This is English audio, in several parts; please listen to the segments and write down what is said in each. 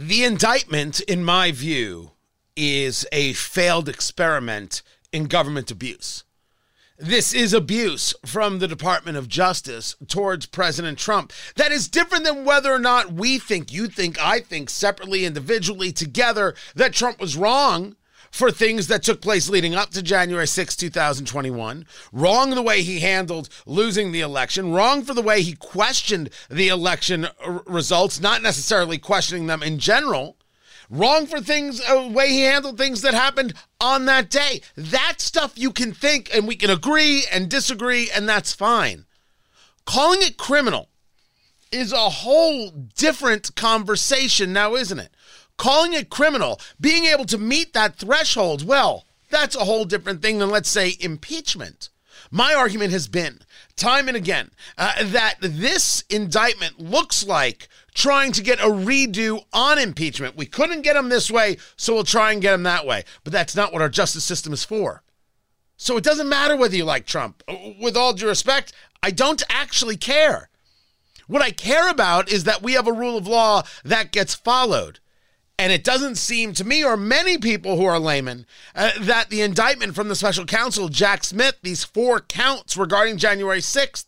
The indictment, in my view, is a failed experiment in government abuse. This is abuse from the Department of Justice towards President Trump. That is different than whether or not we think, you think, I think, separately, individually, together, that Trump was wrong for things that took place leading up to January 6, 2021. Wrong the way he handled losing the election. Wrong for the way he questioned the election results, not necessarily questioning them in general wrong for things, uh, way he handled things that happened on that day. That stuff you can think and we can agree and disagree, and that's fine. Calling it criminal is a whole different conversation now, isn't it? Calling it criminal, being able to meet that threshold, well, that's a whole different thing than, let's say, impeachment. My argument has been time and again uh, that this indictment looks like trying to get a redo on impeachment. We couldn't get them this way, so we'll try and get them that way. But that's not what our justice system is for. So it doesn't matter whether you like Trump. With all due respect, I don't actually care. What I care about is that we have a rule of law that gets followed. And it doesn't seem to me, or many people who are laymen, uh, that the indictment from the special counsel, Jack Smith, these four counts regarding January 6th,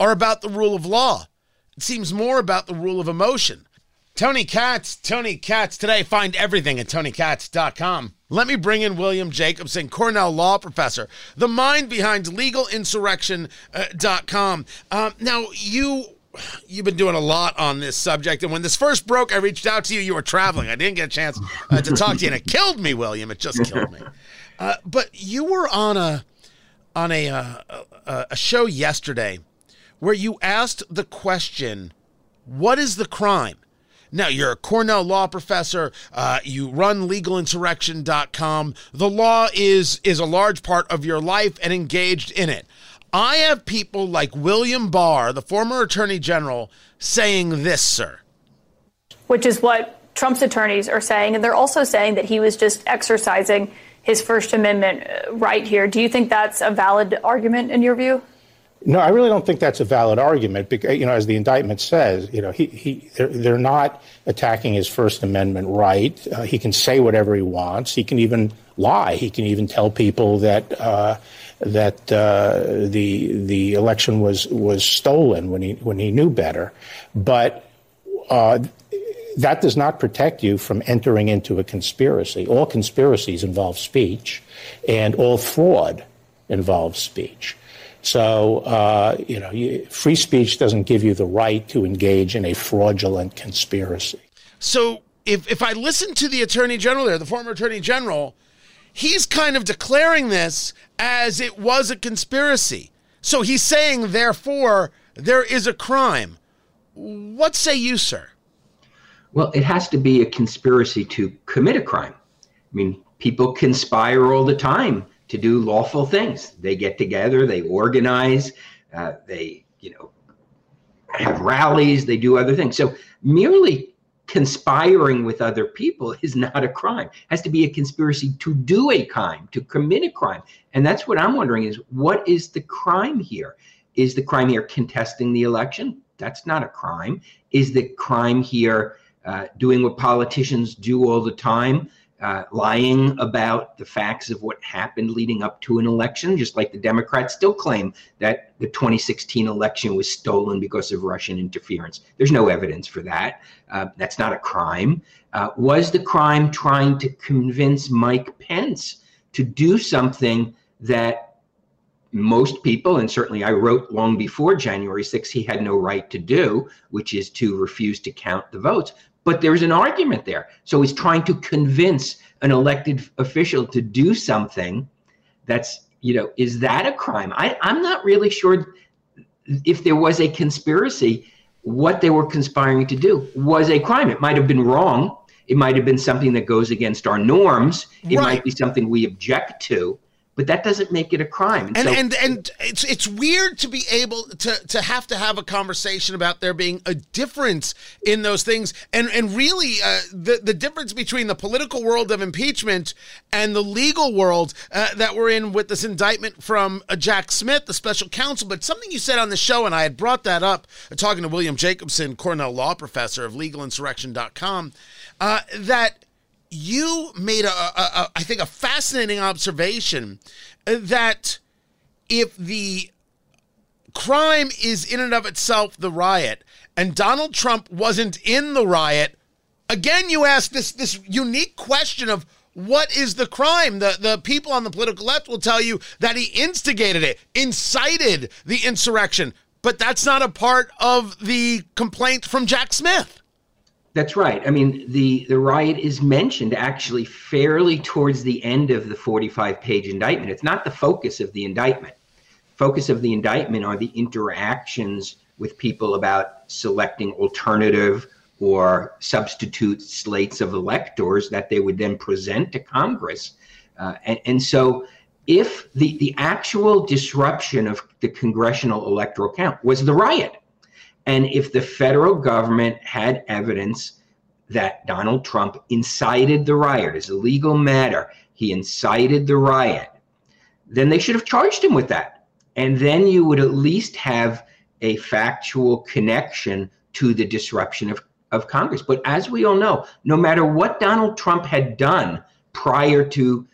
are about the rule of law. It seems more about the rule of emotion. Tony Katz, Tony Katz today. Find everything at tonykatz.com. Let me bring in William Jacobson, Cornell law professor, the mind behind legalinsurrection.com. Uh, um, now, you you've been doing a lot on this subject. And when this first broke, I reached out to you. You were traveling. I didn't get a chance uh, to talk to you, and it killed me, William. It just killed me. Uh, but you were on a on a, uh, a show yesterday where you asked the question, "What is the crime?" Now, you're a Cornell law professor. Uh, you run legalinsurrection.com. The law is is a large part of your life and engaged in it. I have people like William Barr, the former attorney general, saying this, sir. Which is what Trump's attorneys are saying. And they're also saying that he was just exercising his First Amendment uh, right here. Do you think that's a valid argument in your view? No, I really don't think that's a valid argument because, you know, as the indictment says, you know, he, he they're, they're not attacking his First Amendment right. Uh, he can say whatever he wants. He can even lie. He can even tell people that uh, that uh, the the election was was stolen when he when he knew better, but. Uh, that does not protect you from entering into a conspiracy. All conspiracies involve speech, and all fraud involves speech. So, uh, you know, you, free speech doesn't give you the right to engage in a fraudulent conspiracy. So, if, if I listen to the attorney general there, the former attorney general, he's kind of declaring this as it was a conspiracy. So he's saying, therefore, there is a crime. What say you, sir? Well, it has to be a conspiracy to commit a crime. I mean, people conspire all the time to do lawful things. They get together, they organize, uh, they, you know, have rallies, they do other things. So merely conspiring with other people is not a crime. It has to be a conspiracy to do a crime, to commit a crime. And that's what I'm wondering is what is the crime here? Is the crime here contesting the election? That's not a crime. Is the crime here uh, doing what politicians do all the time? Uh, lying about the facts of what happened leading up to an election, just like the Democrats still claim that the 2016 election was stolen because of Russian interference. There's no evidence for that. Uh, that's not a crime. Uh, was the crime trying to convince Mike Pence to do something that most people, and certainly I wrote long before January 6th, he had no right to do, which is to refuse to count the votes. But there's an argument there. So he's trying to convince an elected official to do something that's, you know, is that a crime? I, I'm not really sure if there was a conspiracy, what they were conspiring to do was a crime. It might have been wrong. It might have been something that goes against our norms. It Right. might be something we object to, but that doesn't make it a crime. and so- and and it's it's weird to be able to to have to have a conversation about there being a difference in those things and and really uh, the the difference between the political world of impeachment and the legal world uh, that we're in with this indictment from uh, Jack Smith the special counsel but something you said on the show and I had brought that up uh, talking to William Jacobson Cornell law professor of legalinsurrection.com uh, that you made a, a, a I think a fascinating observation that if the crime is in and of itself the riot and Donald Trump wasn't in the riot again you ask this this unique question of what is the crime? The the people on the political left will tell you that he instigated it incited the insurrection but that's not a part of the complaint from Jack Smith That's right. I mean, the, the riot is mentioned actually fairly towards the end of the 45 page indictment. It's not the focus of the indictment. Focus of the indictment are the interactions with people about selecting alternative or substitute slates of electors that they would then present to Congress. Uh, and, and so, if the, the actual disruption of the congressional electoral count was the riot, and if the federal government had evidence that Donald Trump incited the riot as a legal matter, he incited the riot, then they should have charged him with that. And then you would at least have a factual connection to the disruption of, of Congress. But as we all know, no matter what Donald Trump had done prior to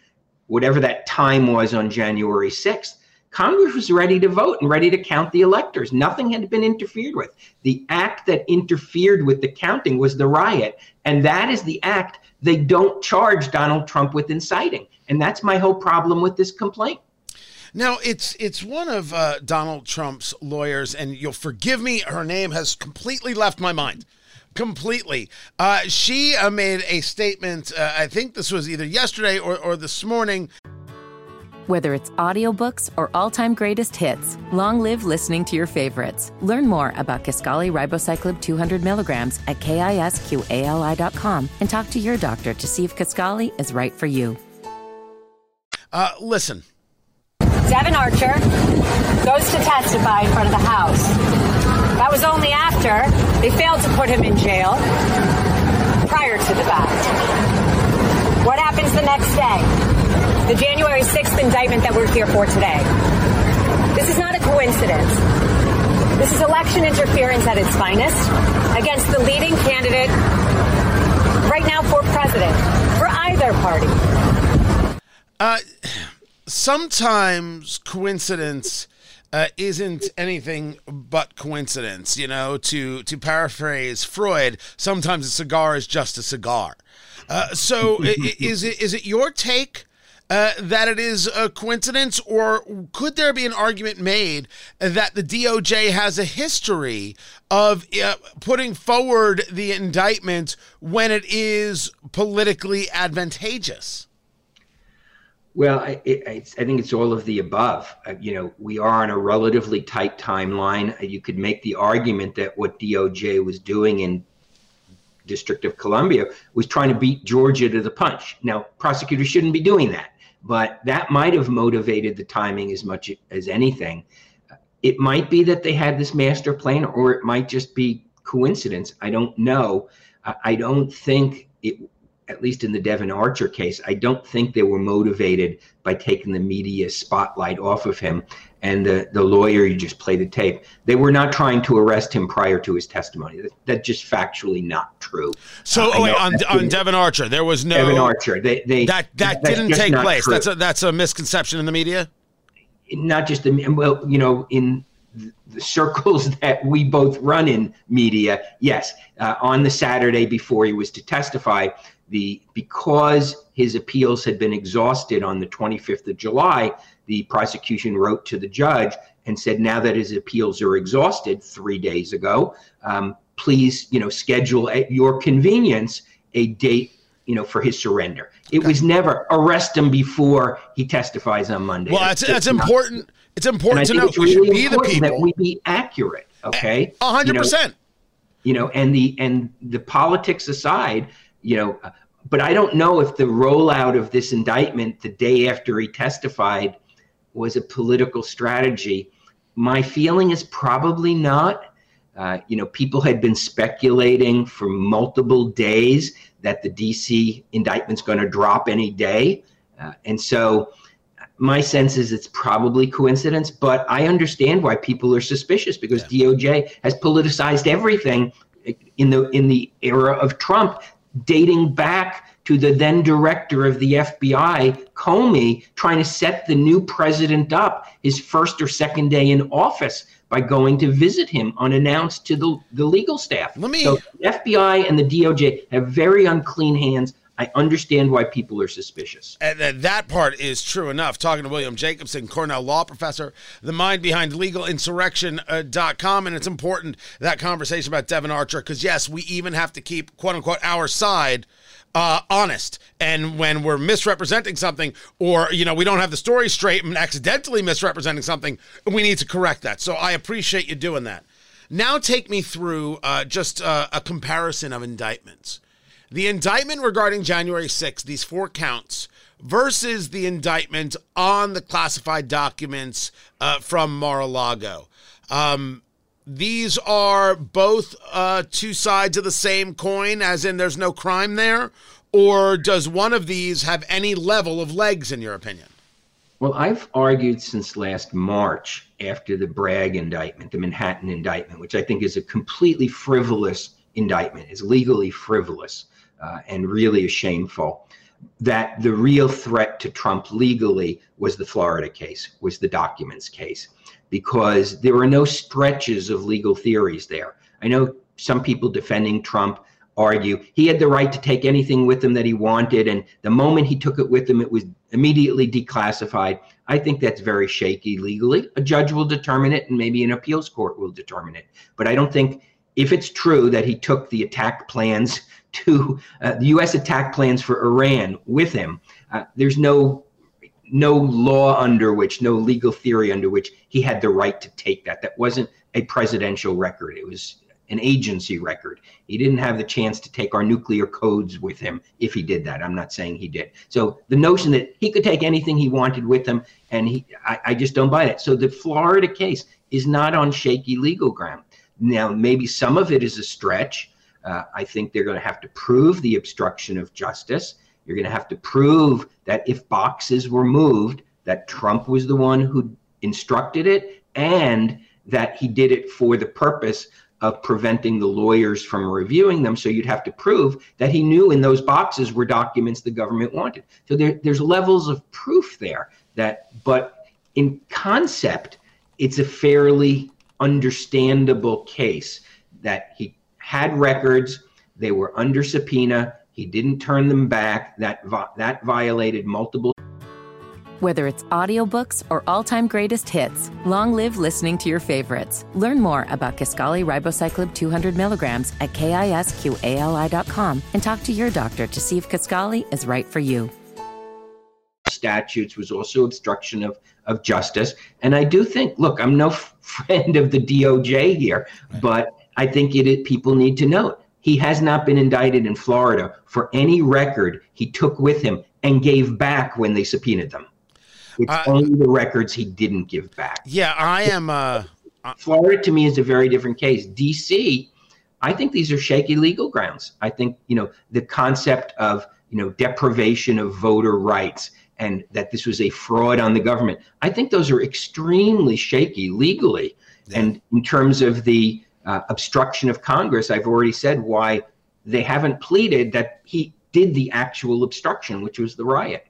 whatever that time was on January 6th, Congress was ready to vote and ready to count the electors. Nothing had been interfered with. The act that interfered with the counting was the riot. And that is the act they don't charge Donald Trump with inciting. And that's my whole problem with this complaint. Now it's it's one of uh, Donald Trump's lawyers, and you'll forgive me. Her name has completely left my mind, completely. Uh, she uh, made a statement. Uh, I think this was either yesterday or, or this morning. Whether it's audiobooks or all-time greatest hits, long live listening to your favorites. Learn more about Kisqali Ribociclib 200 milligrams at kisqali.com and talk to your doctor to see if Kisqali is right for you. Uh, listen, Devon Archer goes to testify in front of the House. That was only after they failed to put him in jail prior to the fact. What happens the next day? The January 6th indictment that we're here for today. This is not a coincidence. This is election interference at its finest against the leading candidate right now for president for either party. uh, sometimes coincidence uh, isn't anything but coincidence. You know, to to paraphrase Freud, sometimes a cigar is just a cigar. Uh, so, is it is it your take? Uh, that it is a coincidence, or could there be an argument made that the DOJ has a history of uh, putting forward the indictment when it is politically advantageous? Well, I, it, I think it's all of the above. Uh, you know, we are on a relatively tight timeline. Uh, You could make the argument that what DOJ was doing in District of Columbia was trying to beat Georgia to the punch. Now, prosecutors shouldn't be doing that, but that might have motivated the timing as much as anything. It might be that they had this master plan, or it might just be coincidence. I don't know. I, don't think it at least in the Devon Archer case, I don't think they were motivated by taking the media spotlight off of him. And the, the lawyer, you just played the tape. They were not trying to arrest him prior to his testimony. That, that's just factually not true. So Uh, oh, wait, on on Devon Archer, there was no Devon Archer, they, they that that didn't take place. true. That's a that's a misconception in the media. not just the well, you know, in the circles that we both run in media. Yes, uh, on the Saturday before he was to testify, the because his appeals had been exhausted on the 25th of July, the prosecution wrote to the judge and said, now that his appeals are exhausted, three days ago, um, please, you know, schedule at your convenience a date you know, for his surrender. It was never arrest him before he testifies on Monday. Well, that's that's not important. It's important to know it's we should really be the important that we be accurate. Okay, A hundred percent. You know, and the and the politics aside, you know, but I don't know if the rollout of this indictment the day after he testified was a political strategy. My feeling is probably not. Uh, you know, people had been speculating for multiple days that the DC indictment's going to drop any day. Uh, and so my sense is it's probably coincidence, but I understand why people are suspicious because yeah. DOJ has politicized everything in the in the era of Trump, dating back to the then director of the FBI, Comey, trying to set the new president up his first or second day in office by going to visit him unannounced to the, the legal staff. Let me so FBI and the DOJ have very unclean hands. I understand why people are suspicious. And that part is true enough. Talking to William Jacobson, Cornell law professor, the mind behind legalinsurrection.com. And it's important that conversation about Devon Archer, because yes, we even have to keep, quote unquote, our side uh, honest. And when we're misrepresenting something, or you know, we don't have the story straight and accidentally misrepresenting something, we need to correct that. So I appreciate you doing that. Now take me through uh, just uh, a comparison of indictments. The indictment regarding January 6th, these four counts, versus the indictment on the classified documents uh, from Mar-a-Lago. Um, these are both uh, two sides of the same coin, as in there's no crime there? Or does one of these have any level of legs, in your opinion? Well, I've argued since last March after the Bragg indictment, the Manhattan indictment, which I think is a completely frivolous indictment, is legally frivolous uh, and really shameful, that the real threat to Trump legally was the Florida case, was the documents case because there were no stretches of legal theories there. I know some people defending Trump argue he had the right to take anything with him that he wanted, and the moment he took it with him, it was immediately declassified. I think that's very shaky legally. A judge will determine it, and maybe an appeals court will determine it. But I don't think if it's true that he took the attack plans to uh, the U.S. attack plans for Iran with him, uh, there's no no law under which, no legal theory under which he had the right to take that. That wasn't a presidential record. It was an agency record. He didn't have the chance to take our nuclear codes with him if he did that. I'm not saying he did. So the notion that he could take anything he wanted with him, and he, I, I just don't buy that. So the Florida case is not on shaky legal ground. Now, maybe some of it is a stretch. Uh, I think they're going to have to prove the obstruction of justice. You're going to have to prove that if boxes were moved, that Trump was the one who instructed it and that he did it for the purpose of preventing the lawyers from reviewing them. So you'd have to prove that he knew in those boxes were documents the government wanted. So there, there's levels of proof there that, but in concept, it's a fairly understandable case that he had records, they were under subpoena, he didn't turn them back. That that violated multiple whether it's audiobooks or all-time greatest hits, long live listening to your favorites. Learn more about Kisqali Ribociclib 200 milligrams at kisqali.com and talk to your doctor to see if Kisqali is right for you. Statutes was also obstruction of, of justice. And I do think, look, I'm no friend of the DOJ here, but I think it, people need to note he has not been indicted in Florida for any record he took with him and gave back when they subpoenaed them. It's uh, only the records he didn't give back. Yeah, I am. Uh, Florida to me is a very different case. DC, I think these are shaky legal grounds. I think you know the concept of you know deprivation of voter rights and that this was a fraud on the government. I think those are extremely shaky legally. Yeah. And in terms of the uh, obstruction of Congress, I've already said why they haven't pleaded that he did the actual obstruction, which was the riot.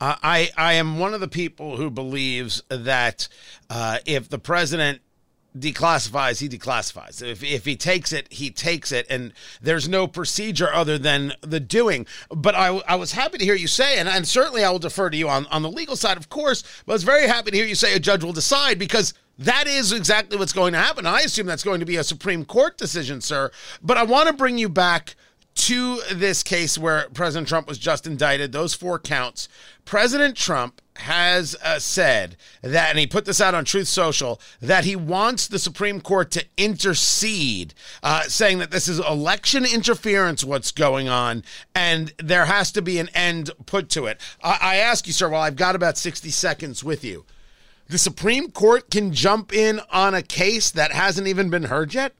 Uh, I I am one of the people who believes that uh, if the president declassifies, he declassifies. If, if he takes it, he takes it. And there's no procedure other than the doing. But I, I was happy to hear you say, and, and certainly I will defer to you on, on the legal side, of course, but I was very happy to hear you say a judge will decide because that is exactly what's going to happen. I assume that's going to be a Supreme Court decision, sir. But I want to bring you back to this case where President Trump was just indicted, those four counts, President Trump has uh, said that, and he put this out on Truth Social, that he wants the Supreme Court to intercede, uh, saying that this is election interference, what's going on, and there has to be an end put to it. I, I ask you, sir, well, I've got about 60 seconds with you. The Supreme Court can jump in on a case that hasn't even been heard yet?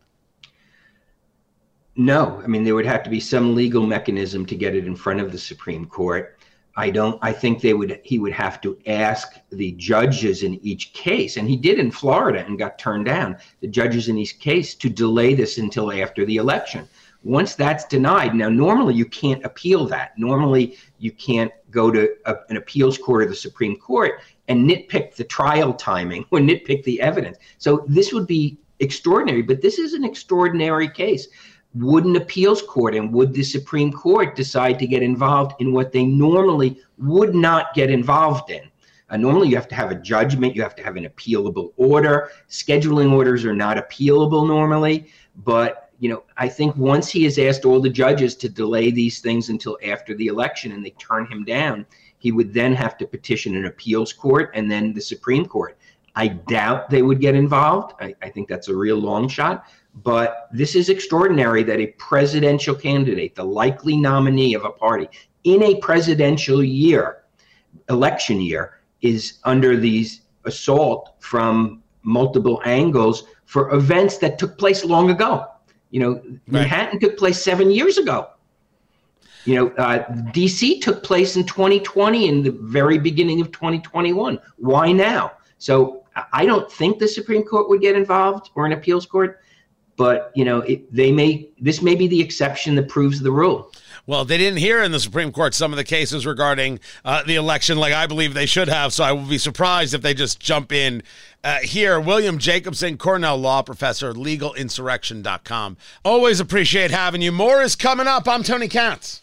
No, I mean there would have to be some legal mechanism to get it in front of the Supreme Court. I don't. I think they would. He would have to ask the judges in each case, and he did in Florida and got turned down. The judges in each case to delay this until after the election. Once that's denied, now normally you can't appeal that. Normally you can't go to a, an appeals court or the Supreme Court and nitpick the trial timing or nitpick the evidence. So this would be extraordinary, but this is an extraordinary case would an appeals court and would the Supreme Court decide to get involved in what they normally would not get involved in? Uh, normally, you have to have a judgment, you have to have an appealable order. Scheduling orders are not appealable normally, but you know, I think once he has asked all the judges to delay these things until after the election and they turn him down, he would then have to petition an appeals court and then the Supreme Court. I doubt they would get involved. I, I think that's a real long shot. But this is extraordinary that a presidential candidate, the likely nominee of a party in a presidential year, election year, is under these assault from multiple angles for events that took place long ago. You know, right. Manhattan took place seven years ago. You know, uh, DC took place in 2020 in the very beginning of 2021. Why now? So I don't think the Supreme Court would get involved or an appeals court but you know it, they may this may be the exception that proves the rule well, they didn't hear in the Supreme Court some of the cases regarding uh, the election like I believe they should have. So I will be surprised if they just jump in uh, here. William Jacobson, Cornell Law Professor, legalinsurrection.com. Always appreciate having you. More is coming up. I'm Tony Katz.